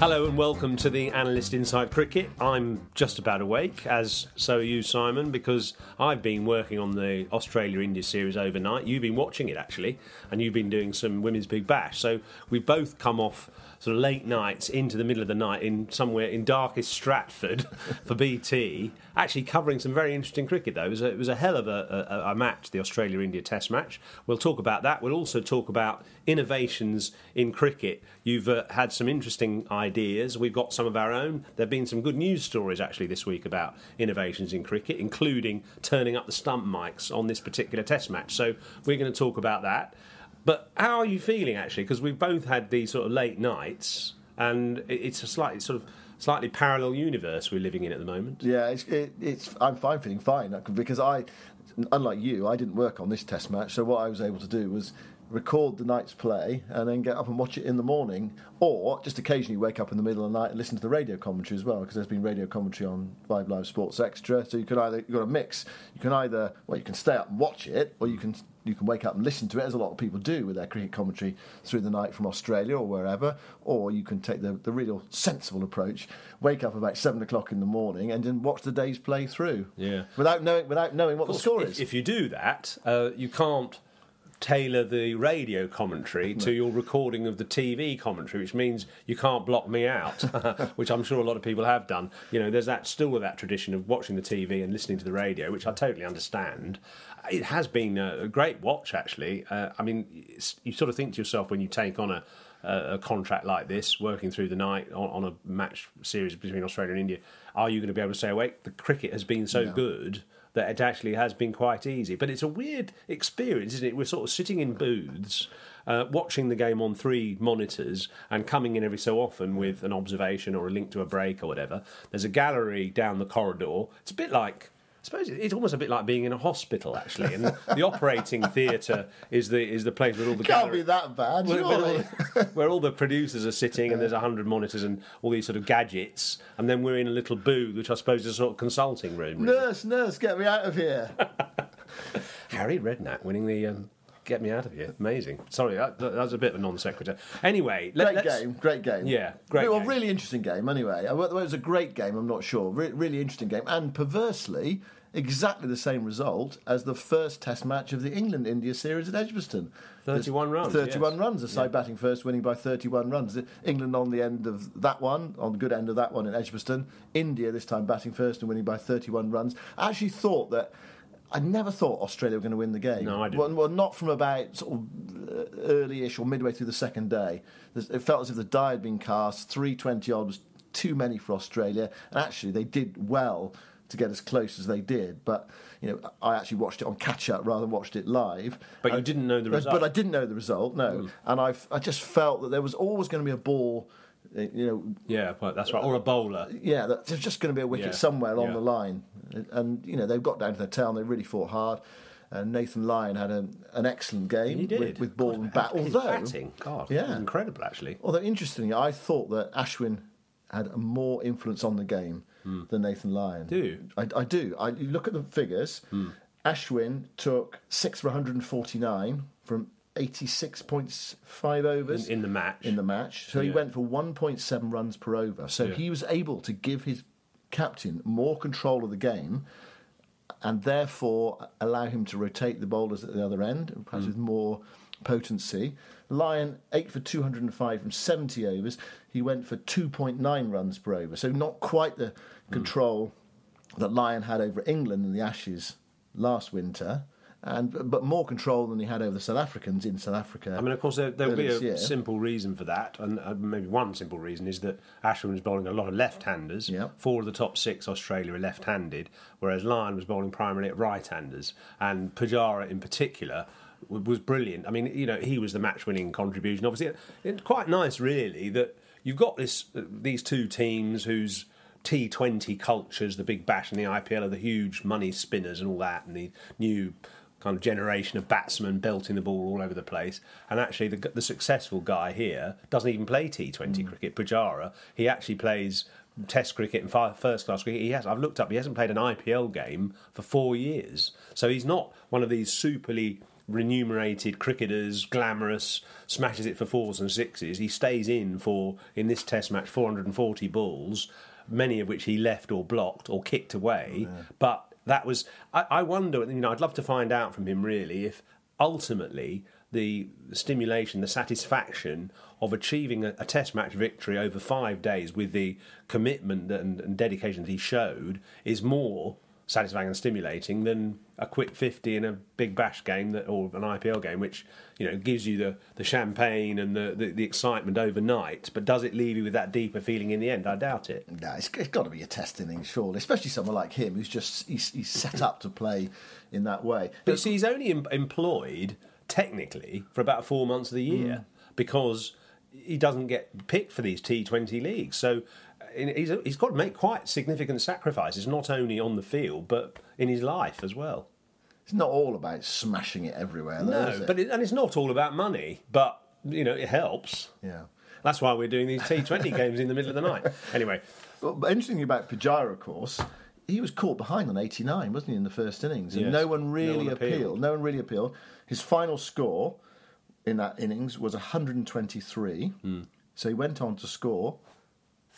Hello and welcome to the Analyst Inside Cricket. I'm just about awake, as so are you, Simon, because I've been working on the Australia India series overnight. You've been watching it actually, and you've been doing some Women's Big Bash. So we've both come off sort of late nights into the middle of the night in somewhere in darkest Stratford for BT, actually covering some very interesting cricket though. It was a, it was a hell of a, a, a match, the Australia India Test match. We'll talk about that. We'll also talk about innovations in cricket. You've uh, had some interesting ideas. We've got some of our own. There have been some good news stories actually this week about innovations in cricket, including turning up the stump mics on this particular Test match. So we're going to talk about that. But how are you feeling actually? Because we've both had these sort of late nights, and it's a slightly sort of slightly parallel universe we're living in at the moment. Yeah, it's, it, it's I'm fine, feeling fine because I, unlike you, I didn't work on this Test match. So what I was able to do was record the night's play and then get up and watch it in the morning, or just occasionally wake up in the middle of the night and listen to the radio commentary as well because there's been radio commentary on Five Live Sports Extra. So you can either you've got a mix. You can either well you can stay up and watch it, or you can you can wake up and listen to it as a lot of people do with their cricket commentary through the night from Australia or wherever, or you can take the, the real sensible approach, wake up about seven o'clock in the morning and then watch the day's play through. Yeah. Without knowing without knowing what the score if, is. if you do that, uh, you can't tailor the radio commentary to your recording of the TV commentary, which means you can't block me out, which I'm sure a lot of people have done. You know, there's that still that tradition of watching the TV and listening to the radio, which I totally understand. It has been a, great watch, actually. Uh, I mean, you sort of think to yourself when you take on a a contract like this, working through the night on, on a match series between Australia and India, are you going to be able to say, "Wait, the cricket has been so good that it actually has been quite easy. But it's a weird experience, isn't it? We're sort of sitting in booths, uh, watching the game on three monitors, and coming in every so often with an observation or a link to a break or whatever. There's a gallery down the corridor. It's a bit like. I suppose it's almost a bit like being in a hospital, actually, and the operating theatre is the is the place where all the Can't gallery- be that bad, where, where all the, where all the producers are sitting, and there's a hundred monitors and all these sort of gadgets, and then we're in a little booth, which I suppose is a sort of consulting room. really. Nurse, nurse, get me out of here. Harry Redknapp winning the um, Get Me Out of Here. Amazing. Sorry, that, that was a bit of a non sequitur. Anyway, let, Great game, great game. Yeah, great Well, game. really interesting game. Anyway, Uh, whether it was a great game, I'm not sure. Re- really interesting game, and perversely, exactly the same result as the first Test match of the England-India series at Edgbaston. 31 runs, 31 yes. runs. The side batting first, winning by 31 runs. England on the end of that one, on the good end of that one in Edgbaston. India this time batting first and winning by 31 runs. I actually thought that. I never thought Australia were going to win the game. No, I didn't. Well, well, not from about sort of uh, early-ish or midway through the second day. It felt as if the die had been cast. 320 odd was too many for Australia, and actually they did well to get as close as they did. But you know, I actually watched it on catch-up rather than watched it live. But you didn't know the result. But I didn't know the result. No, and I I just felt that there was always going to be a ball. Uh, You know, Yeah, well, that's right. Or a bowler. yeah, there's just going to be a wicket Yeah, somewhere along yeah. the line. Uh, and you know they've got down to their tail and they really fought hard. And Nathan Lyon had a, an excellent game He did with, with ball God, and bat. Although, batting, God, yeah, incredible actually. Although interestingly, I thought that Ashwin had more influence on the game hmm. than Nathan Lyon. Do you? I, I do. I look at the figures. Hmm. Ashwin took six for 149 from 86.5 overs In- in the match. In the match, so he went for 1.7 runs per over. So Yeah. he was able to give his captain more control of the game and therefore allow him to rotate the bowlers at the other end, perhaps with more potency. Lyon, 8 for 205 from 70 overs. He went for 2.9 runs per over. So not quite the Hmm. control that Lyon had over England in the Ashes last winter. And, but more control than he had over the South Africans in South Africa. I mean, of course, there, there'll be a year. simple reason for that, and uh, maybe one simple reason is that Ashwin was bowling a lot of left-handers. Yeah. Four of the top six Australia are left-handed, whereas Lyon was bowling primarily at right-handers, and Pujara in particular was brilliant. I mean, you know, he was the match-winning contribution. Obviously, it's quite nice, really, that you've got this uh, these two teams whose T20 cultures, the Big Bash and the IPL, are the huge money spinners and all that, and the new kind of generation of batsmen belting the ball all over the place. And actually, the, the successful guy here doesn't even play T20 mm. cricket. Pujara, he actually plays Test cricket and first class cricket. He has. I've looked up. He hasn't played an IPL game for four years. So he's not one of these superly remunerated cricketers, glamorous, smashes it for fours and sixes. He stays in for in this Test match 440 balls, many of which he left or blocked or kicked away. But that was I, I wonder you know i'd love to find out from him really if ultimately the stimulation the satisfaction of achieving a, a test match victory over five days with the commitment and, and dedication that he showed is more satisfying and stimulating than a quick 50 in a big bash game that or an IPL game which you know gives you the, the champagne and the, the, the excitement overnight but does it leave you with that deeper feeling in the end I doubt it No, it's, it's got to be a test innings, surely. Especially someone like him who's just he's, he's set up to play in that way. But you see, he's only em- employed technically for about four months of the year hmm. because he doesn't get picked for these T20 leagues. So he's, he's got to make quite significant sacrifices, not only on the field but in his life as well. It's not all about smashing it everywhere, though, is No, it? but it, and it's not all about money, but you know it helps. yeah. That's why we're doing these T20 games in the middle of the night. Anyway, Well, but interesting about Pujara, of course, he was caught behind on 89, wasn't he, in the first innings? And Yes. no one really one appealed. appealed. No one really appealed. His final score in that innings was 123. Hmm. So he went on to score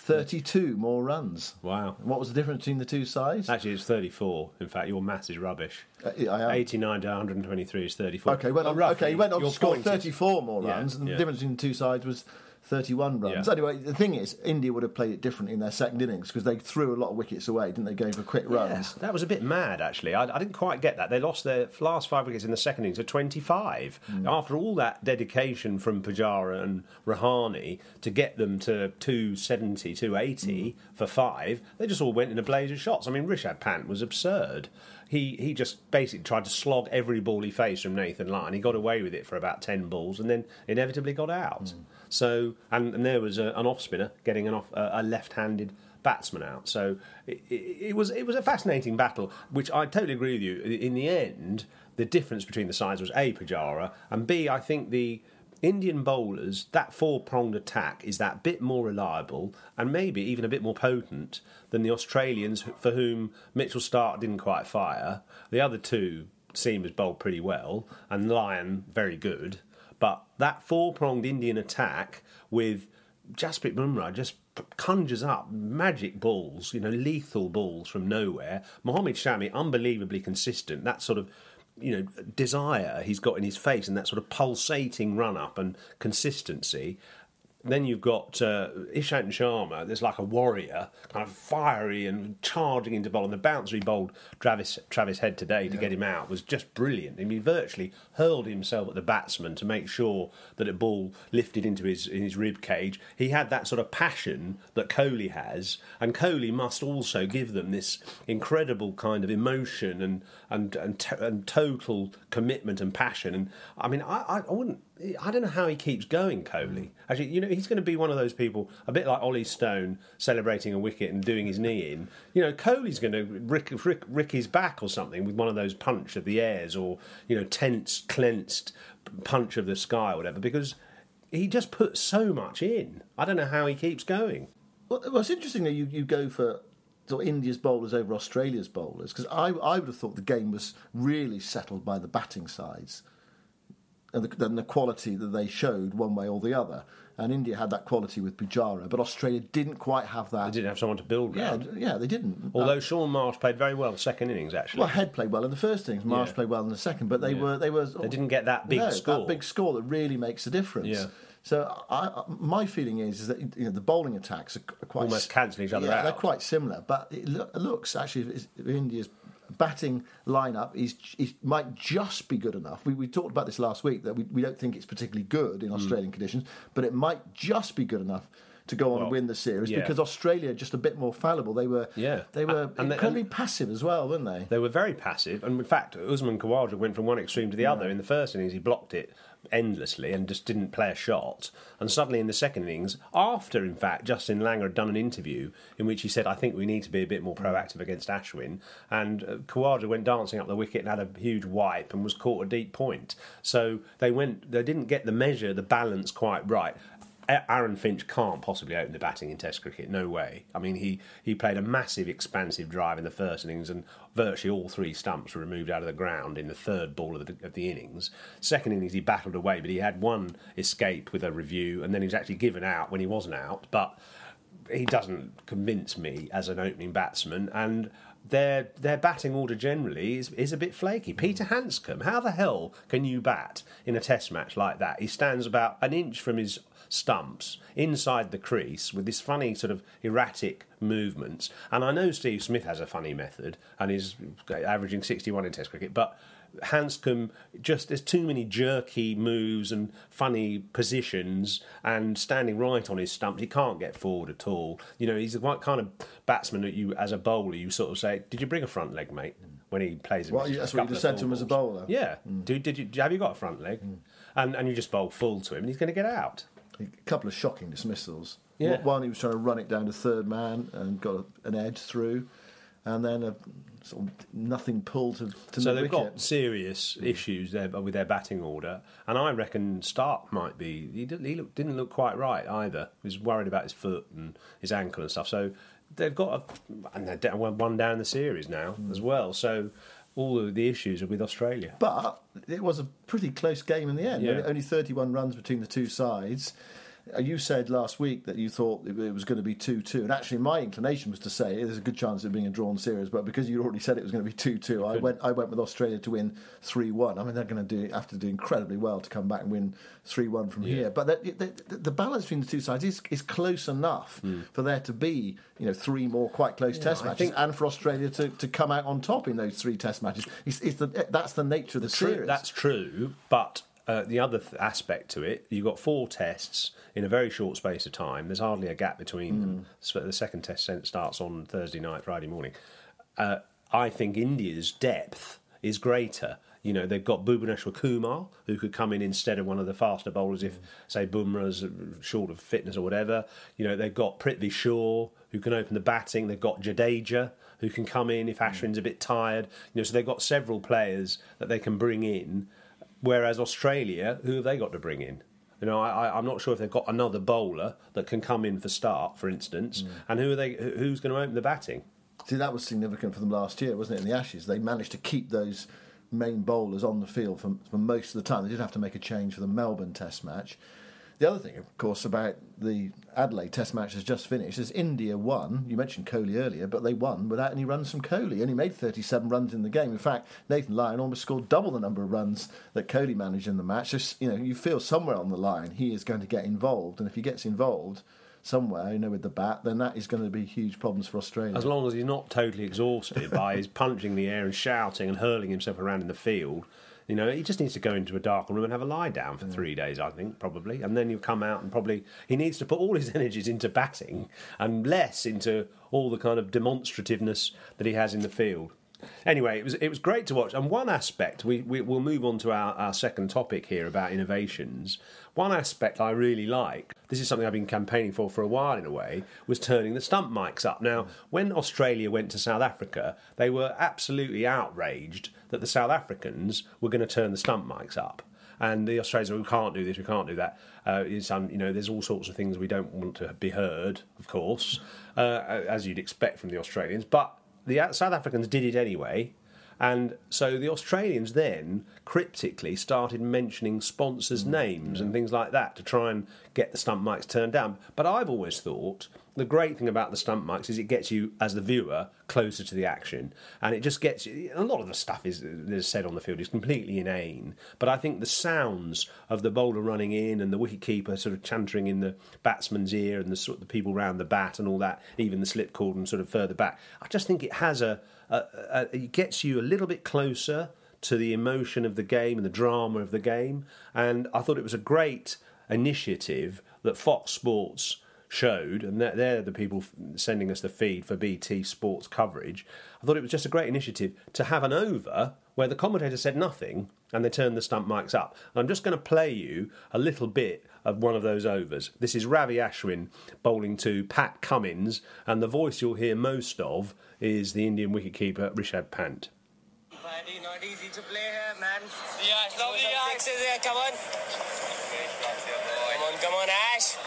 32 more runs. wow. What was the difference between the two sides? Actually, it's 34. In fact, your maths is rubbish. Uh, I am. 89 to 123 is 34. Okay, went Well, on, roughly, okay, he went on to score point is- 34 more Yeah, runs, and yeah. the difference between the two sides was 31 runs. Yeah. Anyway, the thing is, India would have played it differently in their second innings because they threw a lot of wickets away, didn't they, going for quick runs? Yeah, that was a bit mad, actually. I, I didn't quite get that. They lost their last five wickets in the second innings to 25. Mm. After all that dedication from Pujara and Rahane to get them to 270, 280 mm. for five, they just all went in a blaze of shots. I mean, Rishabh Pant was absurd. He, he just basically tried to slog every ball he faced from Nathan Lyon. He got away with it for about 10 balls and then inevitably got out. Mm. So, and, and there was a, an off spinner getting an off, uh, a left handed batsman out. So it, it, it was it was a fascinating battle, which I totally agree with you. In the end, the difference between the sides was a Pujara and b I think the Indian bowlers that four pronged attack is that bit more reliable and maybe even a bit more potent than the Australians for whom Mitchell Starc didn't quite fire. The other two seamers bowled pretty well and Lyon very good. But that four pronged Indian attack with Jasprit Bumrah just conjures up magic balls, you know, lethal balls from nowhere. Mohammed Shami, unbelievably consistent. That sort of, you know, desire he's got in his face and that sort of pulsating run up and consistency. Then you've got uh, Ishant Sharma. There's like a warrior, kind of fiery and charging into bowl. And the bouncer he bowled Travis Travis Head today to get him out was just brilliant. I mean, he virtually hurled himself at the batsman to make sure that a ball lifted into his in his rib cage. He had that sort of passion that Kohli has, and Kohli must also give them this incredible kind of emotion and and and, to- and total commitment and passion. And I mean, I, I I wouldn't I don't know how he keeps going, Kohli. Mm. Actually, you know, he's going to be one of those people, a bit like Olly Stone celebrating a wicket and doing his knee in. You know, Kohli's going to rick, rick, rick his back or something with one of those punch of the airs or, you know, tense, clenched punch of the sky or whatever, because he just puts so much in. I don't know how he keeps going. Well, well it's interesting that you, you go for sort India's bowlers over Australia's bowlers because I, I would have thought the game was really settled by the batting sides and the, quality that they showed one way or the other. And India had that quality with Pujara, but Australia didn't quite have that. They didn't have someone to build yeah, round. yeah, they didn't. Although uh, Shaun Marsh played very well second innings, actually. Well, Head played well in the first innings. Marsh Yeah. played well in the second, but they were they were They didn't get that big no, score. That big score that really makes a difference. Yeah. So I, my feeling is, is that you know the bowling attacks are quite Almost cancel each other yeah, They're quite similar, but it loo- looks actually if India's batting lineup is, is might just be good enough. We, we talked about this last week that we, we don't think it's particularly good in Hmm. Australian conditions, but it might just be good enough. To go on Well, and win the series yeah. because Australia are just a bit more fallible. They were, Yeah. they were And they- incredibly and- passive as well, weren't they? They were very passive, and in fact, Usman Khawaja went from one extreme to the other. In the first innings, he blocked it endlessly and just didn't play a shot. And suddenly, in the second innings, after in fact Justin Langer had done an interview in which he said, "I think we need to be a bit more proactive against Ashwin," and uh, Khawaja went dancing up the wicket and had a huge wipe and was caught a deep point. So they went, they didn't get the measure, the balance quite right. Aaron Finch can't possibly open the batting in Test cricket. No way. I mean, he, he played a massive, expansive drive in the first innings, and virtually all three stumps were removed out of the ground in the third ball of the, of the innings. Second innings, he battled away, but he had one escape with a review, and then he was actually given out when he wasn't out. But he doesn't convince me as an opening batsman, and their their batting order generally is, is a bit flaky. Peter Handscomb, how the hell can you bat in a Test match like that? He stands about an inch from his stumps inside the crease with this funny sort of erratic movements. And I know Steve Smith has a funny method and is averaging 61 in Test cricket, but Handscomb just there's too many jerky moves and funny positions and standing right on his stumps. He can't get forward at all. You know, he's the right kind of batsman that you, as a bowler, you sort of say, "Did you bring a front leg, mate?" Mm. When he plays, a Well, that's what you couple just said to him full as a bowler. Yeah, mm. did, did you have you got a front leg? Mm. And and you just bowl full to him, and he's going to get out. A couple of shocking dismissals. Yeah. One, he was trying to run it down to third man and got a, an edge through, and then a sort of nothing pull to, to So the they've wicket. got serious issues there with their batting order, and I reckon Starc might be. He, didn't, he look, didn't look quite right either. He was worried about his foot and his ankle and stuff. So they've got a, and they're down, one down the series now hmm. as well. So all of the issues are with Australia. But it was a pretty close game in the end. Yeah. Only, only 31 runs between the two sides. Uh, You said last week that you thought it it was going to be 2 2. And actually, my inclination was to say there's a good chance of being a drawn series. But because you'd already said it was going to be 2 2, I went, I went with Australia to win 3 1. I mean, they're going to do have to do incredibly well to come back and win 3 1 from here. But the, the, the balance between the two sides is, is close enough for there to be you know three more quite close test I matches think- and for Australia to, to come out on top in those three test matches. It's, it's the, that's the nature of the, True, series. that's true, but uh, the other th- aspect to it, you've got four tests in a very short space of time. There's hardly a gap between them. So the second test starts on Thursday night, Friday morning. Uh, I think India's depth is greater. You know, they've got Bhuvneshwar Kumar, who could come in instead of one of the faster bowlers if, say, Bumrah's short of fitness or whatever. You know, they've got Prithvi Shaw, who can open the batting. They've got Jadeja, who can come in if Ashwin's a bit tired. You know, so they've got several players that they can bring in. Whereas Australia, who have they got to bring in? You know, I, I'm not sure if they've got another bowler that can come in for Starc, for instance, mm. and who are they? Who's going to open the batting? See, that was significant for them last year, wasn't it? In the Ashes, they managed to keep those main bowlers on the field for, for most of the time. They did have to make a change for the Melbourne Test match. The other thing, of course, about the Adelaide Test match has just finished is India won. You mentioned Kohli earlier, but they won without any runs from Kohli. Only made 37 runs in the game. In fact, Nathan Lyon almost scored double the number of runs that Kohli managed in the match. You know, you feel somewhere on the line he is going to get involved, and if he gets involved somewhere, you know, with the bat, then that is going to be huge problems for Australia. As long as he's not totally exhausted by his punching the air and shouting and hurling himself around in the field, you know, he just needs to go into a dark room and have a lie down for three days, I think, probably. And then you come out and probably he needs to put all his energies into batting and less into all the kind of demonstrativeness that he has in the field. Anyway, it was it was great to watch. And one aspect, we, we will move on to our, our second topic here about innovations. One aspect I really like, this is something I've been campaigning for for a while in a way, was turning the stump mics up. Now, when Australia went to South Africa, they were absolutely outraged that the South Africans were going to turn the stump mics up. And the Australians, we can't do this, we can't do that. Uh, um, you know, there's all sorts of things we don't want to be heard, of course, uh, as you'd expect from the Australians. But the South Africans did it anyway, and so the Australians then cryptically started mentioning sponsors' mm, names and things like that to try and get the stump mics turned down. But I've always thought the great thing about the stump mics is it gets you, as the viewer, closer to the action. And it just gets you. A lot of the stuff is, is said on the field is completely inane. But I think the sounds of the bowler running in and the wicketkeeper sort of chantering in the batsman's ear and the sort of the people round the bat and all that, even the slip cord and sort of further back, I just think it has a uh, uh, it gets you a little bit closer to the emotion of the game and the drama of the game. And I thought it was a great initiative that Fox Sports showed, and they're, they're the people sending us the feed for BT Sports coverage. I thought it was just a great initiative to have an over where the commentator said nothing and they turned the stump mics up. And I'm just going to play you a little bit of one of those overs. This is Ravi Ashwin bowling to Pat Cummins, and the voice you'll hear most of is the Indian wicketkeeper Rishabh Pant. Paddy, not easy to play here, man. Yeah, lovely, yeah. Sixes here, come on. Come on, come on, Ash.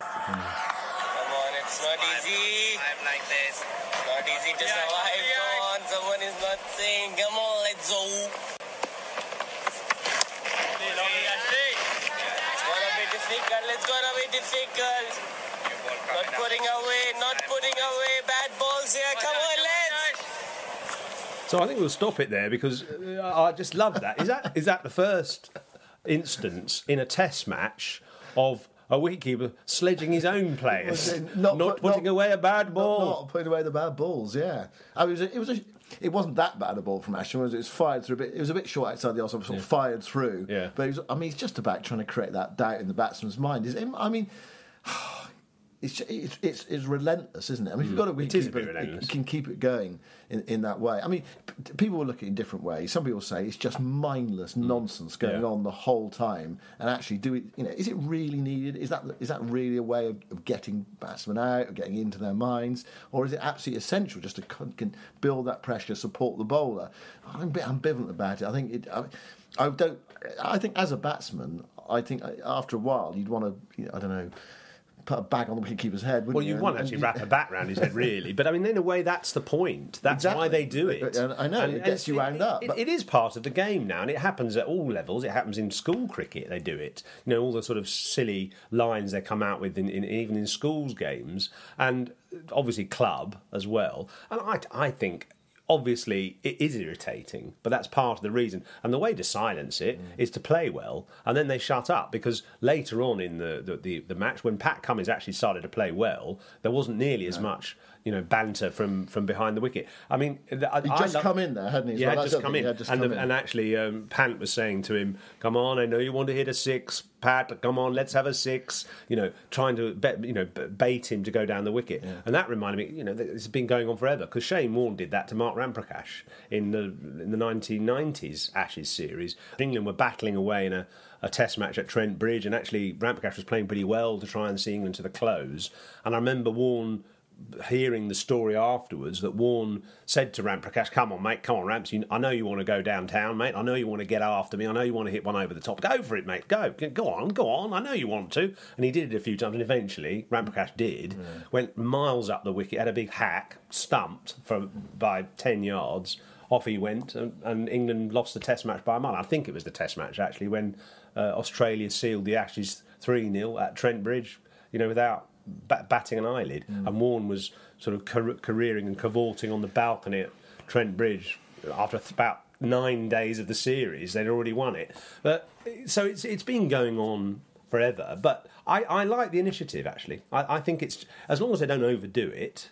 Come on, it's not easy. I'm like this. Not easy to survive. Come on, someone is not saying, come on, let's go. It's gonna be difficult, it's gonna be difficult. Not putting away, not putting away bad balls here. Come on, let's. So I think we'll stop it there because uh, I just love that. Is that is that the first instance in a Test match of a wicketkeeper sledging his own players, not, Not- putting not- away a bad ball? Not, not putting away the bad balls. Yeah, I mean, it was. A, it was. A, it wasn't that bad a ball from Ashton. Was it? it was fired through a bit. It was a bit short outside the off, sort of fired through. Yeah. But it was, I mean, it's just about trying to create that doubt in the batsman's mind. Is it, I mean. It's, it's it's it's relentless, isn't it? I mean, if you've got a Mm. It is bit it- relentless. it can keep it going in, in that way. I mean, p- people will look at it in different ways. Some people say it's just mindless nonsense going Mm. Yeah. on the whole time, and actually, do it? You know, is it really needed? Is that is that really a way of, of getting batsmen out, of getting into their minds, or is it absolutely essential just to con- can build that pressure, support the bowler? I'm a bit ambivalent about it. I think it. I, I don't. I think as a batsman, I think after a while you'd want to. You know, I don't know. Put a bag on the wicketkeeper's head. wouldn't Well, you And- want and actually wrap a bat round his head, really. But I mean, in a way, that's the point. That's why they do it. I know, it gets you wound up, it- but- it is part of the game now, and it happens at all levels. It happens in school cricket. They do it. You know, all the sort of silly lines they come out with, in, in, even in schools games, and obviously club as well. And I, I think. Obviously, it is irritating, but that's part of the reason. And the way to silence it mm. is to play well, and then they shut up because later on in the, the, the, the match, when Pat Cummins actually started to play well, there wasn't nearly as much you know banter from, from behind the wicket. I mean, I, I just love- come in there, hadn't he? He well? just come in, he just and, come the, in. and actually, um, Pant was saying to him, "Come on, I know you want to hit a six, Pat. Come on, let's have a six. You know, trying to bet, you know bait him to go down the wicket, and that reminded me. You know, this has been going on forever because Shane Warne did that to Mark Ramprakash in the in the 1990s Ashes series. England were battling away in a a test match at Trent Bridge, and actually Ramprakash was playing pretty well to try and see England to the close. And I remember Warne hearing the story afterwards that Warne said to Ramprakash, "Come on, mate, come on, Ramps. You, I know you want to go downtown, mate. I know you want to get after me. I know you want to hit one over the top. Go for it, mate. Go, go on, go on. I know you want to." And he did it a few times, and eventually Ramprakash did. Went miles up the wicket, had a big hack, stumped for by ten yards. Off he went, and, and England lost the Test match by a mile. I think it was the Test match actually when uh, Australia sealed the Ashes three 0 at Trent Bridge. You know, without ba- batting an eyelid, mm. and Warne was sort of car- careering and cavorting on the balcony at Trent Bridge after about nine days of the series. They'd already won it, but so it's it's been going on forever. But I, I like the initiative actually. I, I think it's as long as they don't overdo it.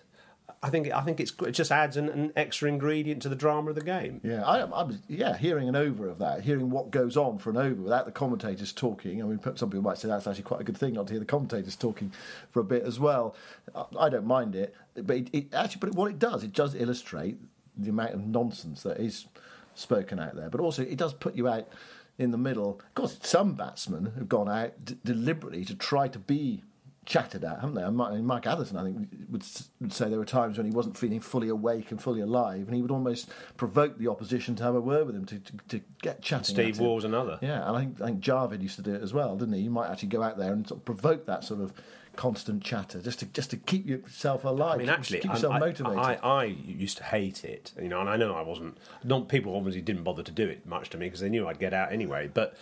I think I think it's it just adds an, an extra ingredient to the drama of the game. Yeah, I, I yeah hearing an over of that, hearing what goes on for an over without the commentators talking. I mean, some people might say that's actually quite a good thing not to hear the commentators talking for a bit as well. I, I don't mind it, but it, it actually, but what it does, it does illustrate the amount of nonsense that is spoken out there. But also, it does put you out in the middle. Of course, some batsmen have gone out d- deliberately to try to be chatted at, haven't they? And Mike, Mike Atherton, I think, would, would say there were times when he wasn't feeling fully awake and fully alive, and he would almost provoke the opposition to have a word with him to, to, to get chatting. Steve at was another. Yeah, and I think, I think Javed used to do it as well, didn't he? You might actually go out there and sort of provoke that sort of constant chatter just to just to keep yourself alive. I mean, actually, keep yourself I, motivated. I, I used to hate it, you know, and I know I wasn't. Not people obviously didn't bother to do it much to me because they knew I'd get out anyway. But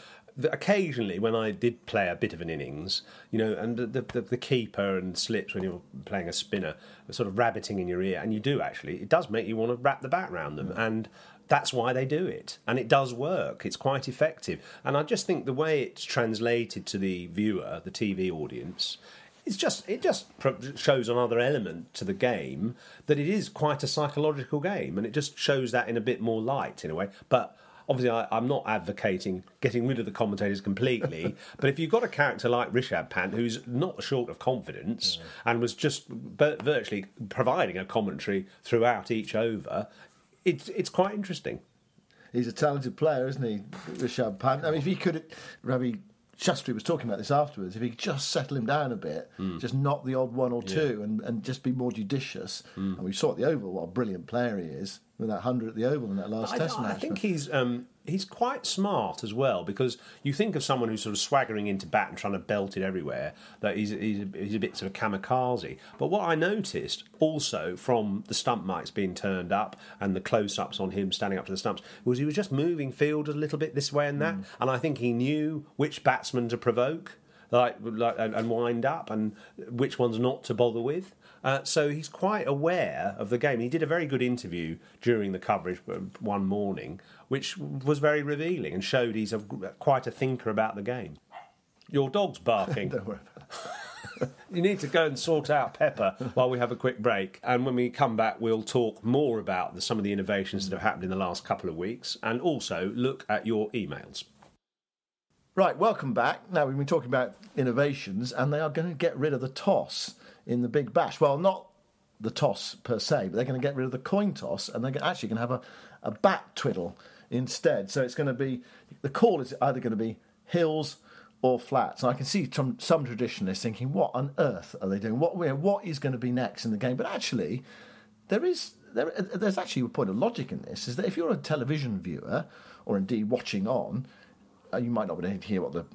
occasionally, when I did play a bit of an innings, you know, and the, the, the keeper and slips when you're playing a spinner, sort of rabbiting in your ear, and you do actually, it does make you want to wrap the bat around them, mm. and that's why they do it, and it does work. It's quite effective, and I just think the way it's translated to the viewer, the TV audience, it's just it just shows another element to the game that it is quite a psychological game, and it just shows that in a bit more light in a way. But obviously, I, I'm not advocating getting rid of the commentators completely. but if you've got a character like Rishabh Pant, who's not short of confidence and was just vir- virtually providing a commentary throughout each over, it's it's quite interesting. He's a talented player, isn't he, Rishabh Pant? I mean, if he could, Ravi Shastri was talking about this afterwards. If he could just settle him down a bit, Hmm. just knock the odd one or two, and, and just be more judicious. Hmm. And we saw at the Oval what a brilliant player he is with that hundred at the Oval in that last Test I match. I think he's um, he's quite smart as well because you think of someone who's sort of swaggering into bat and trying to belt it everywhere that he's he's a, he's a bit sort of kamikaze. But what I noticed also from the stump mics being turned up and the close-ups on him standing up to the stumps was he was just moving field a little bit this way and that, and I think he knew which batsman to provoke. Like, like and, and wind up, and which ones not to bother with. Uh, so he's quite aware of the game. He did a very good interview during the coverage uh, one morning, which was very revealing and showed he's a, quite a thinker about the game. Your dog's barking. Don't worry. you need to go and sort out Pepper while we have a quick break. And when we come back, we'll talk more about the, some of the innovations that have happened in the last couple of weeks and also look at your emails. Right, welcome back. Now we've been talking about innovations, and they are going to get rid of the toss in the Big Bash. Well, not the toss per se, but they're going to get rid of the coin toss, and they're actually going to have a, a bat twiddle instead. So it's going to be the call is either going to be hills or flats. And I can see some, some traditionalists thinking, what on earth are they doing? What what is going to be next in the game? But actually, there is there, there's actually a point of logic in this: is that if you're a television viewer or indeed watching on, uh, you might not be able to hear what the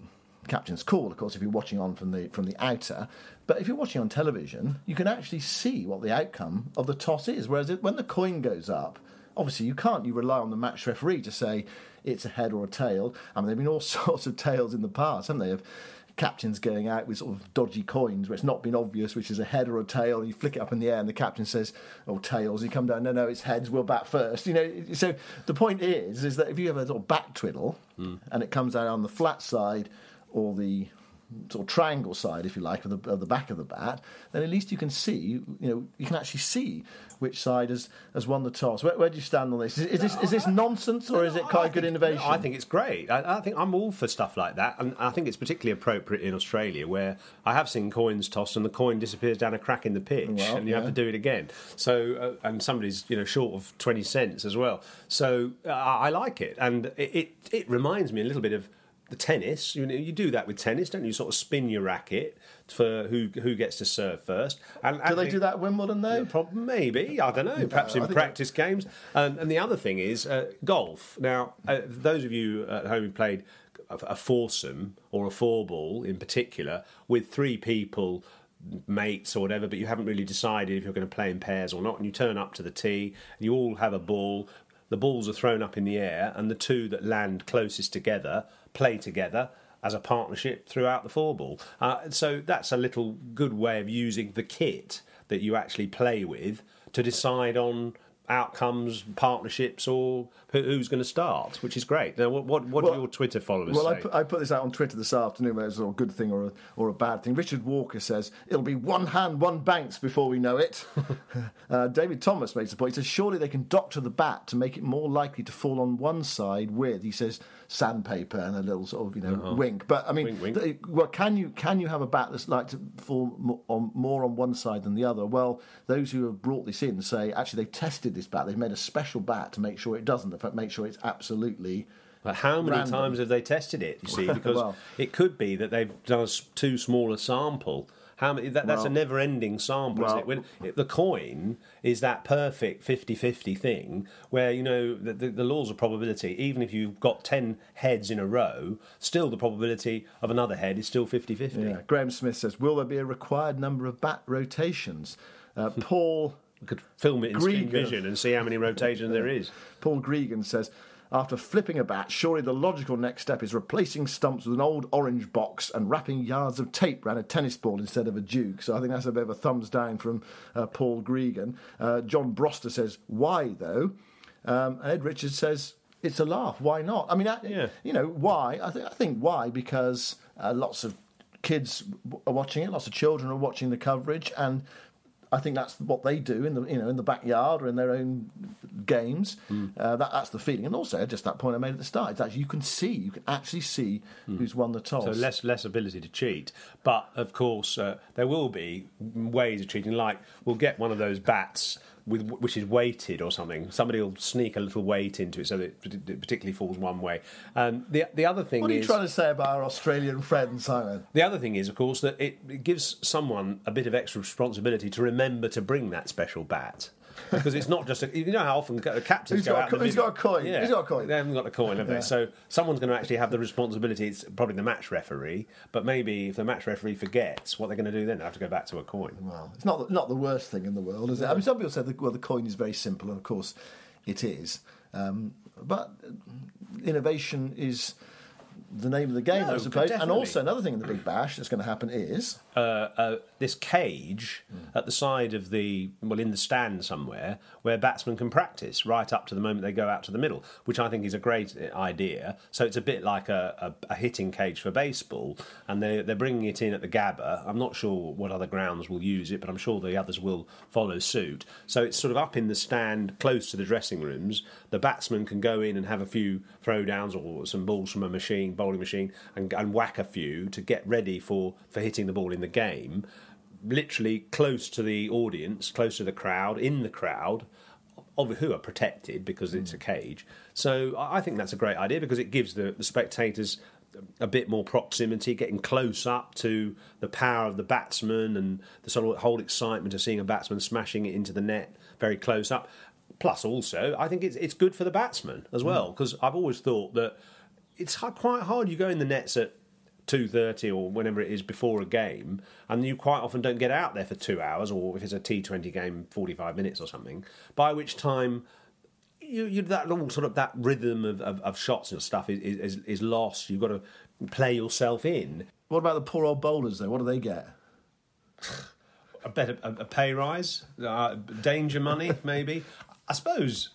captain's call, of course, if you're watching on from the from the outer. But if you're watching on television, you can actually see what the outcome of the toss is. Whereas it, when the coin goes up, obviously you can't. You rely on the match referee to say it's a head or a tail. I mean, there've been all sorts of tails in the past, haven't they? Of captains going out with sort of dodgy coins where it's not been obvious which is a head or a tail. You flick it up in the air, and the captain says, "Oh, tails." You come down, no, no, it's heads. We'll bat first. You know. So the point is, is that if you have a sort of bat twiddle hmm. and it comes out on the flat side or the sort of triangle side, if you like, of the, of the back of the bat, then at least you can see, you know, you can actually see which side has, has won the toss. Where, where do you stand on this? Is, is this is this nonsense or is it quite I good think- innovation? no, I think it's great. I, I think I'm all for stuff like that, and I think it's particularly appropriate in Australia, where I have seen coins tossed and the coin disappears down a crack in the pitch, Well, and you have to do it again. So, uh, and somebody's you know short of twenty cents as well. So uh, I like it, and it, it it reminds me a little bit of. The tennis, you know, you do that with tennis, don't you? Sort of spin your racket for who who gets to serve first. And do they do that at Wimbledon though? Prob- Maybe I don't know. Perhaps I in practice games. And, and the other thing is uh, golf. Now, uh, those of you at home who played a, a foursome or a four ball in particular with three people. Mates or whatever, but you haven't really decided if you're going to play in pairs or not, and you turn up to the tee, you all have a ball, the balls are thrown up in the air, and the two that land closest together play together as a partnership throughout the four ball. Uh, so that's a little good way of using the kit that you actually play with to decide on outcomes, partnerships, or who's going to start, which is great. Now, what what, what Well- do your Twitter followers Well, I say? put, I put this out on Twitter this afternoon, whether it's a good thing or a, or a bad thing. Richard Walker says it'll be one hand, one banks before we know it. uh, David Thomas makes a point. He says surely they can doctor the bat to make it more likely to fall on one side with, he says, sandpaper and a little sort of you know wink. But I mean, Uh-huh. Wink, wink. th- well, can you can you have a bat that's like to fall mo- on, more on one side than the other? Well, those who have brought this in say actually they've tested this bat. They've made a special bat to make sure it doesn't. In fact, make sure it's absolutely. But how many Random. times have they tested it? You see, because Well- it could be that they've done too small a sample. How many? That, that's a never-ending sample. isn't Well- it? When it, the coin is that perfect 50-50 thing where you know the, the, the laws of probability. Even if you've got ten heads in a row, still the probability of another head is still 50-50. Yeah. Graham Smith says, "Will there be a required number of bat rotations?" Uh, Paul could film it in screen vision and see how many rotations there is. Paul Gregan says, after flipping a bat, surely the logical next step is replacing stumps with an old orange box and wrapping yards of tape around a tennis ball instead of a duke. So I think that's a bit of a thumbs down from uh, Paul Gregan. Uh, John Broster says, why though? Um, and Ed Richards says, it's a laugh. Why not? I mean, I- Yeah. you know, why? I, th- I think why because uh, lots of kids are watching it, lots of children are watching the coverage, and I think that's what they do in the you know in the backyard or in their own games. Hmm. Uh, that, that's the feeling, and also just that point I made at the start. It's actually you can see, you can actually see who's won the toss. So less less ability to cheat, but of course uh, there will be ways of cheating. Like we'll get one of those bats with which is weighted or something. Somebody will sneak a little weight into it so that it particularly falls one way. And the the other thing what are you is trying to say about our Australian friend Simon? the other thing is, of course, that it, it gives someone a bit of extra responsibility to remember to bring that special bat. Because it's not just a, you know how often ca- captains Who's go got a out. co- the who's got a coin? Yeah, Who's got a coin? They haven't got a coin, have they? Yeah. So someone's going to actually have the responsibility. It's probably the match referee, but maybe if the match referee forgets, what they're going to do then? They have to go back to a coin. Well, it's not the, not the worst thing in the world, is it? I mean, some people say that well, the coin is very simple, and of course, it is. Um, but innovation is the name of the game, No, I suppose. And also, another thing in the Big Bash that's going to happen is uh, uh, this cage hmm. at the side of the well in the stand somewhere where batsmen can practice right up to the moment they go out to the middle, which I think is a great idea. So it's a bit like a, a, a hitting cage for baseball, and they they're bringing it in at the Gabba. I'm not sure what other grounds will use it, but I'm sure the others will follow suit. So it's sort of up in the stand close to the dressing rooms. The batsmen can go in and have a few throwdowns or some balls from a machine, bowling machine, and, and whack a few to get ready for, for hitting the ball in the game literally close to the audience, close to the crowd, in the crowd, of who are protected because it's a hmm. cage. So I think that's a great idea because it gives the, the spectators a bit more proximity, getting close up to the power of the batsman and the sort of whole excitement of seeing a batsman smashing it into the net very close up. Plus, also, I think it's it's good for the batsman as hmm. well because I've always thought that it's quite hard. You go in the nets at two thirty or whenever it is before a game, and you quite often don't get out there for two hours, or if it's a T Twenty game, forty five minutes or something. By which time. You, you that all sort of that rhythm of, of, of shots and stuff is, is is lost. You've got to play yourself in. what about the poor old bowlers, though? What do they get? A better a, a pay rise, uh, danger money, maybe. I suppose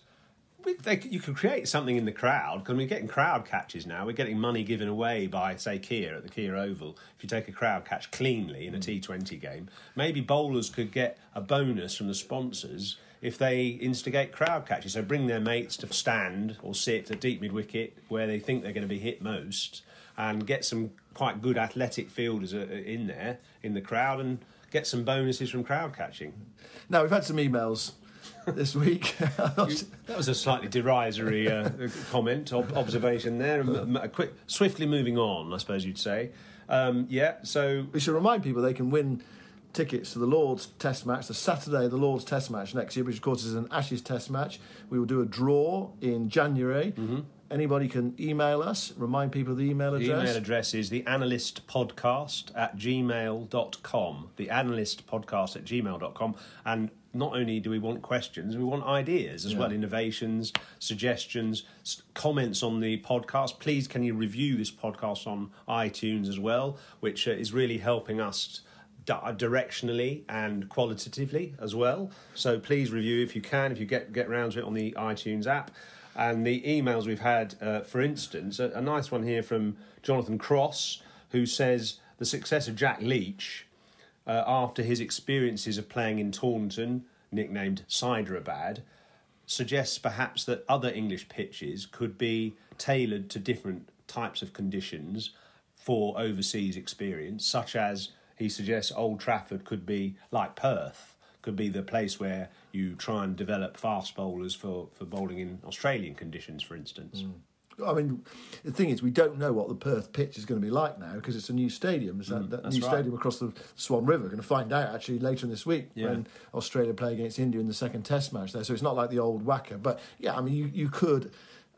they, you could create something in the crowd because we're getting crowd catches now. We're getting money given away by, say, Kia at the Kia Oval. If you take a crowd catch cleanly in a T20 game, maybe bowlers could get a bonus from the sponsors if they instigate crowd catches. So bring their mates to stand or sit at deep mid wicket where they think they're going to be hit most, and get some quite good athletic fielders uh, in there in the crowd and get some bonuses from crowd catching. Now we've had some emails this week. That was a slightly derisory uh, comment, ob- observation there. M- quick, swiftly moving on, I suppose you'd say. Um, yeah, so we should remind people they can win tickets to the Lord's Test match, the Saturday, the Lord's Test match next year, which of course is an Ashes Test match. We will do a draw in January. Anybody can email us, remind people of the email the address. email address is the analyst podcast at gmail.com. The analyst podcast at gmail.com. And not only do we want questions, we want ideas as well, innovations, suggestions, comments on the podcast. Please, can you review this podcast on iTunes as well, which uh, is really helping us directionally and qualitatively as well. So please review if you can, if you get get round to it on the iTunes app. And the emails we've had, uh, for instance, a, a nice one here from Jonathan Cross, who says the success of Jack Leach uh, after his experiences of playing in Taunton, nicknamed Hyderabad, suggests perhaps that other English pitches could be tailored to different types of conditions for overseas experience, such as he suggests Old Trafford could be like Perth, could be the place where you try and develop fast bowlers for, for bowling in Australian conditions, for instance. I mean, the thing is, we don't know what the Perth pitch is going to be like now because it's a new stadium. That, that Mm, that's new right. stadium across the Swan River. We're going to find out actually later in this week Yeah. when Australia play against India in the second Test match there. So it's not like the old WACA. But yeah, I mean, you, you could,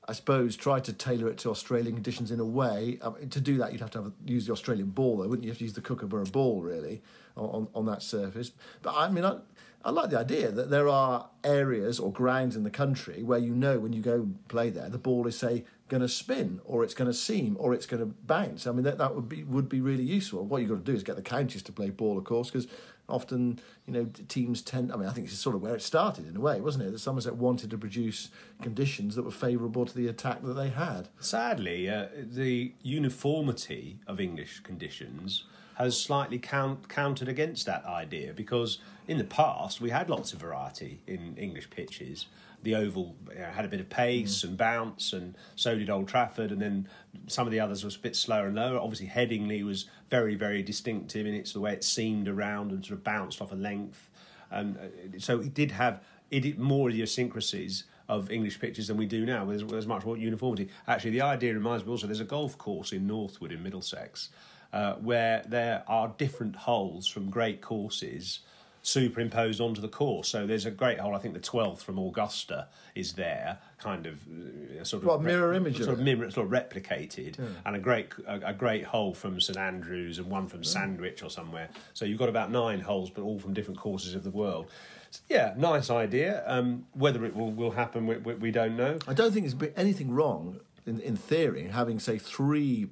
I suppose, try to tailor it to Australian conditions in a way. I mean, to do that, you'd have to have, use the Australian ball, though, wouldn't you? You have to use the Kookaburra ball, really, on, on, on that surface. But I mean, I, I like the idea that there are areas or grounds in the country where you know when you go play there, the ball is say going to spin or it's going to seam or it's going to bounce. I mean that, that would be would be really useful. What you've got to do is get the counties to play ball, of course, because often you know teams tend. I mean, I think it's sort of where it started in a way, wasn't it? That Somerset wanted to produce conditions that were favourable to the attack that they had. Sadly, uh, the uniformity of English conditions has slightly count, countered against that idea because in the past we had lots of variety in English pitches. The Oval you know, had a bit of pace and bounce, and so did Old Trafford, and then some of the others was a bit slower and lower. Obviously, Headingley was very, very distinctive in its the way it seamed around and sort of bounced off a length. And uh, so it did have it more idiosyncrasies of English pitches than we do now. There's, there's much more uniformity. Actually, the idea reminds me also there's a golf course in Northwood in Middlesex uh, where there are different holes from great courses superimposed onto the course. So there's a great hole. I think the 12th from Augusta is there, kind of uh, sort of What, mirror image sort of mirror, sort of replicated, and a great a, a great hole from St Andrews and one from Sandwich or somewhere. So you've got about nine holes, but all from different courses of the world. So, yeah, nice idea. Um, whether it will, will happen, we, we, we don't know. I don't think there's been anything wrong in, in theory having say three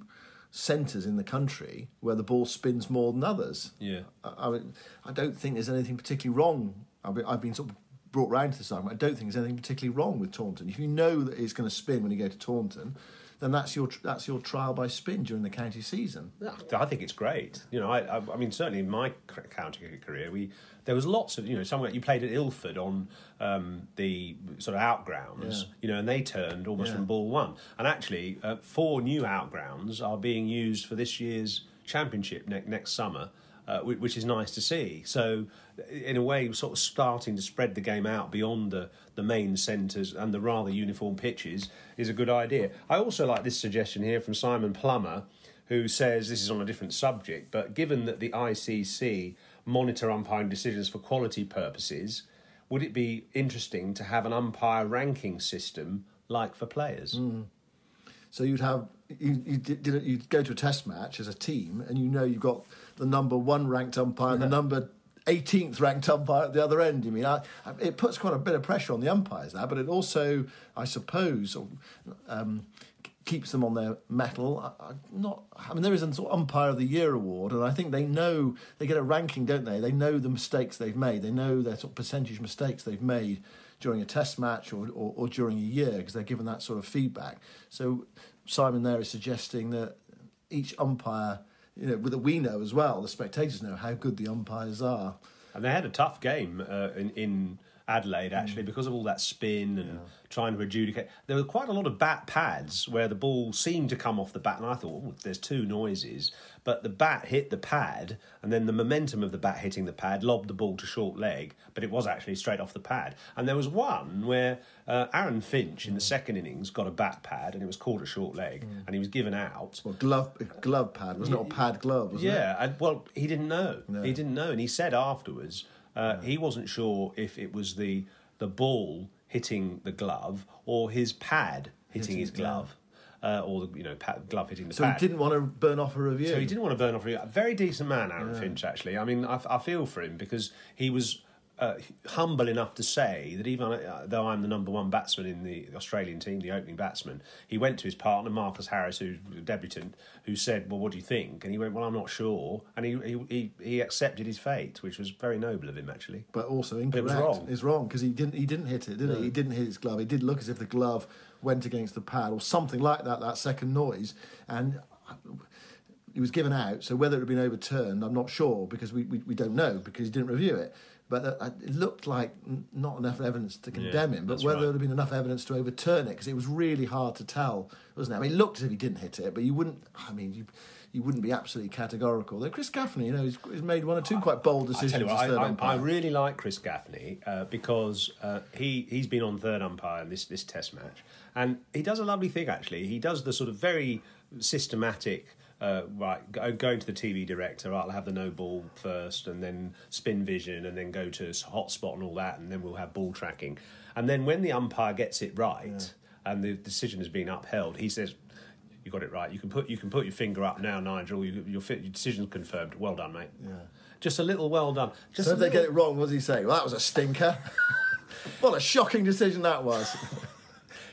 centres in the country where the ball spins more than others. Yeah. I, I, mean, I don't think there's anything particularly wrong. I've been, I've been sort of brought round to this argument. I don't think there's anything particularly wrong with Taunton. If you know that it's going to spin when you go to Taunton, then that's your that's your trial by spin during the county season. I think it's great. You know, I, I, mean, certainly in my county career, we there was lots of you know somewhere you played at Ilford on um, the sort of outgrounds, Yeah. you know, and they turned almost Yeah. from ball one. And actually, uh, four new outgrounds are being used for this year's championship ne- next summer. Uh, which is nice to see. So, in a way, sort of starting to spread the game out beyond the, the main centres and the rather uniform pitches is a good idea. I also like this suggestion here from Simon Plummer, who says this is on a different subject, but given that the ICC monitor umpiring decisions for quality purposes, would it be interesting to have an umpire ranking system like for players? So you'd have you you did- you'd go to a test match as a team, and you know you've got the number one ranked umpire and the number 18th ranked umpire at the other end. You mean I, I- it puts quite a bit of pressure on the umpires there, but it also, I suppose, um, keeps them on their mettle. I, I, not, I mean, there is a sort of umpire of the year award, and I think they know they get a ranking, don't they? They know the mistakes they've made. They know their sort of percentage mistakes they've made during a test match or, or, or during a year because they're given that sort of feedback. So Simon there is suggesting that each umpire, you know, that we know as well, the spectators know how good the umpires are. And they had a tough game uh, in, in Adelaide, actually, mm. because of all that spin and trying to adjudicate. There were quite a lot of bat pads where the ball seemed to come off the bat, and I thought, oh, there's two noises. But the bat hit the pad, and then the momentum of the bat hitting the pad lobbed the ball to short leg, but it was actually straight off the pad. And there was one where uh, Aaron Finch in the mm. second innings got a bat pad, and it was called a short leg, mm. and he was given out. Well, glove glove pad wasn't it? Or pad glove, it? Yeah, and, well, he didn't know. He didn't know, and he said afterwards uh, he wasn't sure if it was the the ball hitting the glove or his pad hitting his glove, uh, or the you know pad, glove hitting the So pad. he didn't want to burn off a review. So he didn't want to burn off. A review. very decent man, Aaron Finch. Actually, I mean, I, I feel for him because he was uh, humble enough to say that even uh, though I'm the number one batsman in the Australian team, the opening batsman, he went to his partner Marcus Harris, who's a debutant, who said, "Well, what do you think?" And he went, "Well, I'm not sure," and he he, he, accepted his fate, which was very noble of him, actually. but also But incorrect. it was wrong. It's wrong because he didn't he didn't hit it, did he? He didn't hit his glove. It did look as if the glove went against the pad or something like that. That second noise, and he was given out. So whether it had been overturned, I'm not sure because we, we, we don't know because he didn't review it. But uh, it looked like not enough evidence to condemn him. But whether right. there had been enough evidence to overturn it, because it was really hard to tell, wasn't it? I mean, it looked as if he didn't hit it, but you wouldn't. I mean, you you wouldn't be absolutely categorical. Though Chris Gaffaney, you know, he's, he's made one or two quite bold I decisions tell you what, as I, third I, umpire. I really like Chris Gaffaney uh, because uh, he he's been on third umpire in this this Test match, and he does a lovely thing. Actually, he does the sort of very systematic. Uh, right, go, going to the TV director. Right, I'll have the no ball first, and then spin vision, and then go to hotspot and all that, and then we'll have ball tracking. And then when the umpire gets it right, and the decision has been upheld, he says, "You got it right. You can put you can put your finger up now, Nigel. You, your, your decision's confirmed. Well done, mate." Yeah. Just a little well done. Just So if they get it wrong, what does he say? Well, that was a stinker. what a shocking decision that was.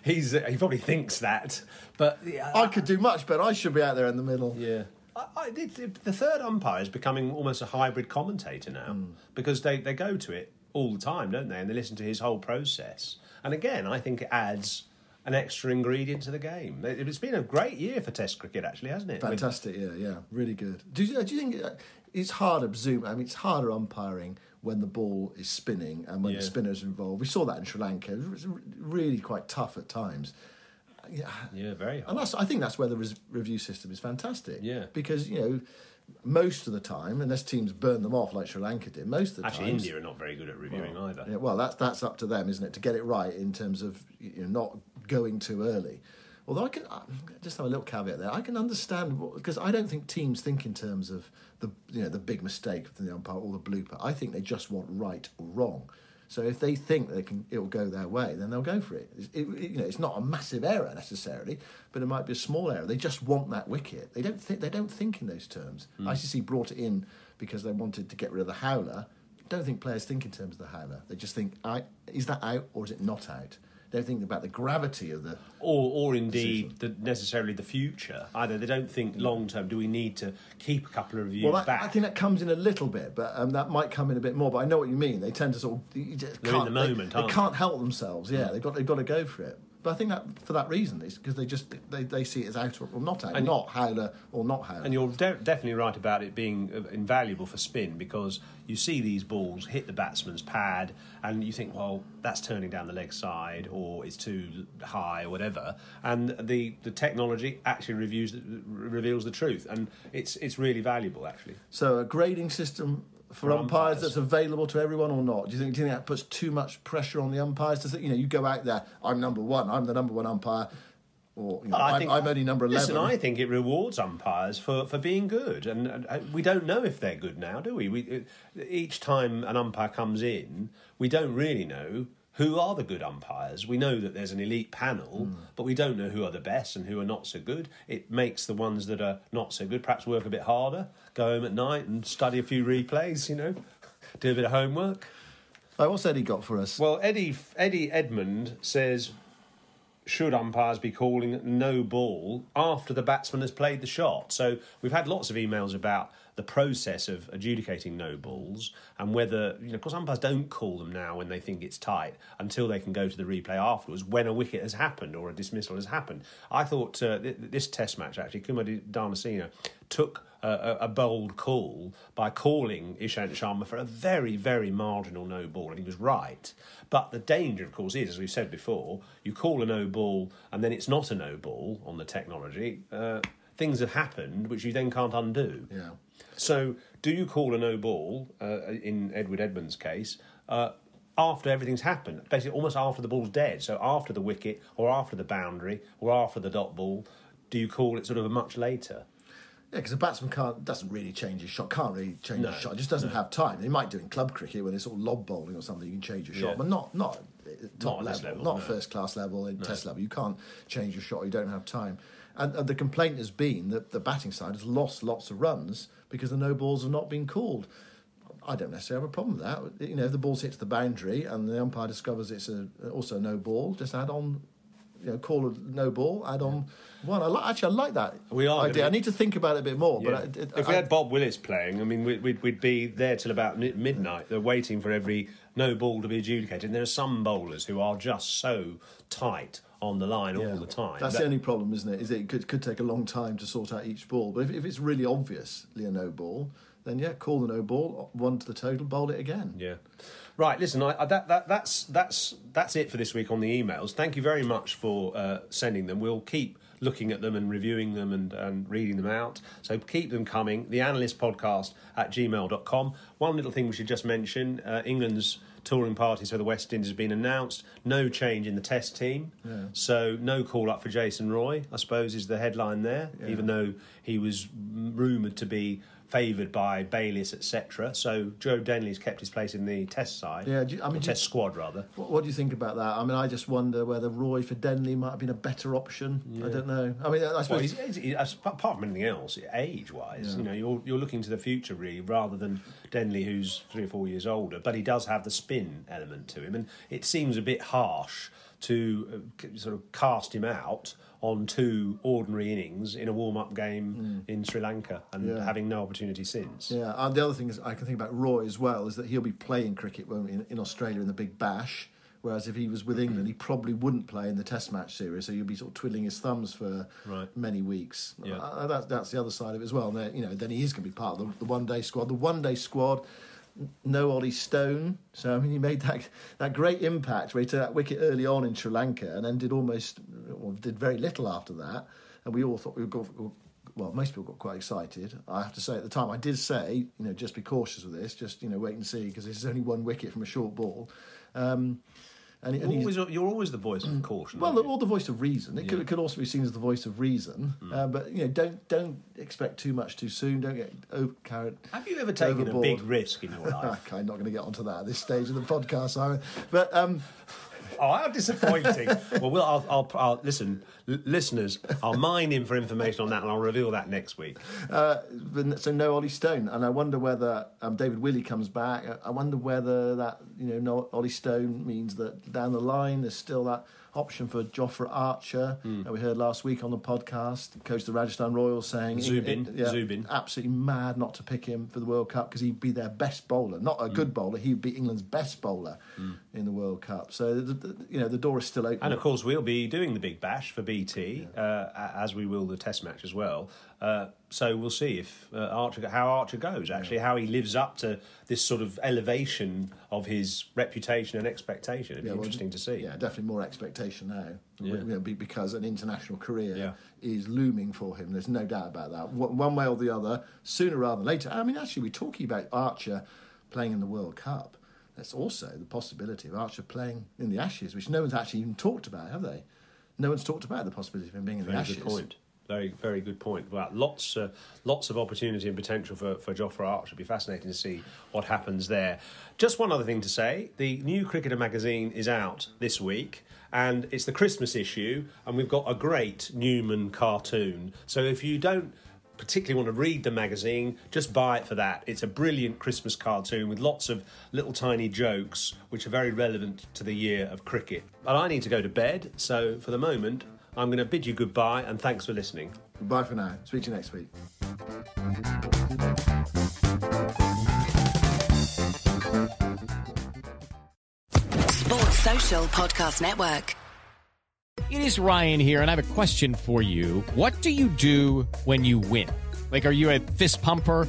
He's he probably thinks that, but yeah, I could do much better. I should be out there in the middle. yeah. I, I, the third umpire is becoming almost a hybrid commentator now because they, they go to it all the time, don't they? And they listen to his whole process. And again, I think it adds an extra ingredient to the game. It, it's been a great year for Test cricket, actually, hasn't it? Fantastic, yeah, yeah, really good. Do you, do you think uh, it's harder, zoom? I mean, it's harder umpiring when the ball is spinning and when Yeah. the spinner's are involved. We saw that in Sri Lanka. It was really quite tough at times. Yeah, yeah, very hard. and that's, I think that's where the res- review system is fantastic. Yeah. because you know, most of the time, unless teams burn them off like Sri Lanka did, most of the time. Actually, times, India are not very good at reviewing either. Yeah, well, that's that's up to them, isn't it, to get it right in terms of you know, not going too early. Although I can I just have a little caveat there. I can understand because I don't think teams think in terms of the you know the big mistake from the umpire or the blooper. I think they just want right or wrong. So if they think they can, it will go their way, then they'll go for it. It's- it- it- you know, it's not a massive error necessarily, but it might be a small error. They just want that wicket. They don't think they don't think in those terms. Hmm. ICC brought it in because they wanted to get rid of the howler. Don't think players think in terms of the howler. They just think, I, is that out or is it not out? They don't think about the gravity of the. or or indeed the, necessarily the future. Either they don't think long term. Do we need to keep a couple of reviews Well, that, back? I think that comes in a little bit, but um, that might come in a bit more. But I know what you mean. They tend to sort of you just They're in can't, the moment, They, they? can't help themselves. Yeah, they've got they've got to go for it. But I think that for that reason, it's because they just they, they see it as out or not out, And- not howler or not howler. And you're de- definitely right about it being uh, invaluable for spin because you see these balls hit the batsman's pad and you think, well, that's turning down the leg side or it's too high or whatever. And the, the technology actually reviews reveals the truth, and it's it's really valuable actually. So a grading system for, For umpires, umpires. that's available to everyone or not? Do you think do you think that puts too much pressure on the umpires? Does it, you know you go out there, I'm number one, I'm the number one umpire, or you know, I I'm, think- I'm only number eleven. Listen, I think it rewards umpires for, for being good, and, and uh, we don't know if they're good now, do we? We uh, each time an umpire comes in, we don't really know who are the good umpires. We know that there's an elite panel, Hmm. but we don't know who are the best and who are not so good. It makes the ones that are not so good perhaps work a bit harder, go home at night and study a few replays. You know, do a bit of homework. Oh, what's Eddie got for us? Well, Eddie Eddie Edmund says, should umpires be calling no ball after the batsman has played the shot? So we've had lots of emails about the process of adjudicating no balls and whether, you know, of course, umpires don't call them now when they think it's tight until they can go to the replay afterwards when a wicket has happened or a dismissal has happened. I thought uh, th- this Test match actually, Kumar Dharmasena took a, a, a bold call by calling Ishant Sharma for a very, very marginal no ball, and he was right. But the danger, of course, is, as we've said before, you call a no ball and then it's not a no ball on the technology. Uh, things have happened which you then can't undo. Yeah. So, do you call a no ball uh, in Edward Edmonds' case? Uh, after everything's happened, basically almost after the ball's dead. So after the wicket, or after the boundary, or after the dot ball, do you call it sort of a much later? Yeah, because a batsman can't doesn't really change his shot. Can't really change No, his shot. Just doesn't have time. They might do in club cricket when it's all lob bowling or something. You can change your shot, Yeah. but not not top this level, level, not no. first class level in test level. You can't change your shot. You don't have time. And, and the complaint has been that the batting side has lost lots of runs because the no balls have not been called. I don't necessarily have a problem with that. You know, if the ball's hits the boundary and the umpire discovers it's a, also no ball, just add on, you know, call a no ball, add on one. I like, actually, I like that We are idea. I need to think about it a bit more. Yeah. But I, it, if we I- had Bob Willis playing, I mean, we'd, we'd, we'd be there till about mi- midnight. They're waiting for every no ball to be adjudicated. And there are some bowlers who are just so tight on the line all the time. That's That- the only problem, isn't it? Is it could, could take a long time to sort out each ball. But if, if it's really obviously a no ball, then yeah, call the no ball, one to the total, bowl it again. Yeah. Right. Listen, I, I, that, that, that's that's that's it for this week on the emails. Thank you very much for uh, sending them. We'll keep looking at them and reviewing them and, and reading them out. So keep them coming. The analyst podcast at gmail.com. One little thing we should just mention uh, England's touring parties for the West Indies has been announced. No change in the test team. So no call up for Jason Roy, I suppose, is the headline there, even though he was rumoured to be favoured by Bayliss, etc. So Joe Denly's kept his place in the test side. Yeah, you- I mean, test you- squad rather. What, what do you think about that? I mean, I just wonder whether Roy for Denly might have been a better option. I don't know. I mean, I Well, suppose. he's, he's, he's- apart from anything else, age-wise, you know, you're you're looking to the future really, rather than Denly, who's three or four years older. But he does have the spin element to him, and it seems a bit harsh to uh, sort of cast him out on two ordinary innings in a warm-up game in Sri Lanka and. Yeah. having no opportunity since. Yeah, and the other thing is I can think about Roy as well is that he'll be playing cricket won't in, in Australia in the Big Bash. Whereas if he was with England, he probably wouldn't play in the Test match series, so you'll be sort of twiddling his thumbs for Right. many weeks. Yeah. Uh, that's, that's the other side of it as well. And then, you know, then he is going to be part of the, the one-day squad. The one-day squad, no Olly Stone. So I mean, he made that that great impact where he took that wicket early on in Sri Lanka, and then did almost, well, did very little after that. And we all thought we would go. Well, most people got quite excited. I have to say at the time, I did say, you know, just be cautious with this. Just you know, wait and see because this is only one wicket from a short ball. Um, and, and You're always, you're always the voice of caution. well, or the voice of reason. It, could, it could also be seen as the voice of reason. Hmm. Uh, but you know, don't don't expect too much too soon. Don't get over carried. have you ever taken overboard. a big risk in your life? I'm not going to get onto that at this stage of the podcast, Simon. But um, Oh, how disappointing! well, we'll I'll, I'll, I'll listen, l- listeners. I'll mine in for information on that, and I'll reveal that next week. uh, so no Olly Stone, and I wonder whether um, David Willey comes back. I- I wonder whether that you know no Olly Stone means that down the line there's still that option for Jofra Archer Hmm. that we heard last week on the podcast. Coach the Rajasthan Royals saying Zubin, Zubin. absolutely mad not to pick him for the World Cup because he'd be their best bowler, not a Hmm. good bowler. He'd be England's best bowler in the World Cup. So the, the, you know the door is still open. And of course, we'll be doing the Big Bash for BT, uh, as we will the Test match as well. Uh, so we'll see if uh, Archer, how Archer goes. Actually, how he lives up to this sort of elevation of his reputation and expectation. It'd be Yeah, well, interesting to see. Yeah, definitely more expectation now. Yeah. Because an international career Yeah. is looming for him. There's no doubt about that. One way or the other, sooner rather than later. I mean, actually, we're talking about Archer playing in the World Cup. There's also the possibility of Archer playing in the Ashes, which no one's actually even talked about, have they? No one's talked about the possibility of him being in the Very Ashes. good point. Very, very good point. Well, lots, uh, lots of opportunity and potential for, for Jofra Archer. It'll be fascinating to see what happens there. Just one other thing to say: the new Cricketer magazine is out this week, and it's the Christmas issue, and we've got a great Newman cartoon. So if you don't particularly want to read the magazine, just buy it for that. It's a brilliant Christmas cartoon with lots of little tiny jokes, which are very relevant to the year of cricket. But I need to go to bed, so for the moment, I'm going to bid you goodbye and thanks for listening. Bye for now. Speak to you next week. Sports Social Podcast Network. It is Ryan here, and I have a question for you. What do you do when you win? Like, are you a fist pumper?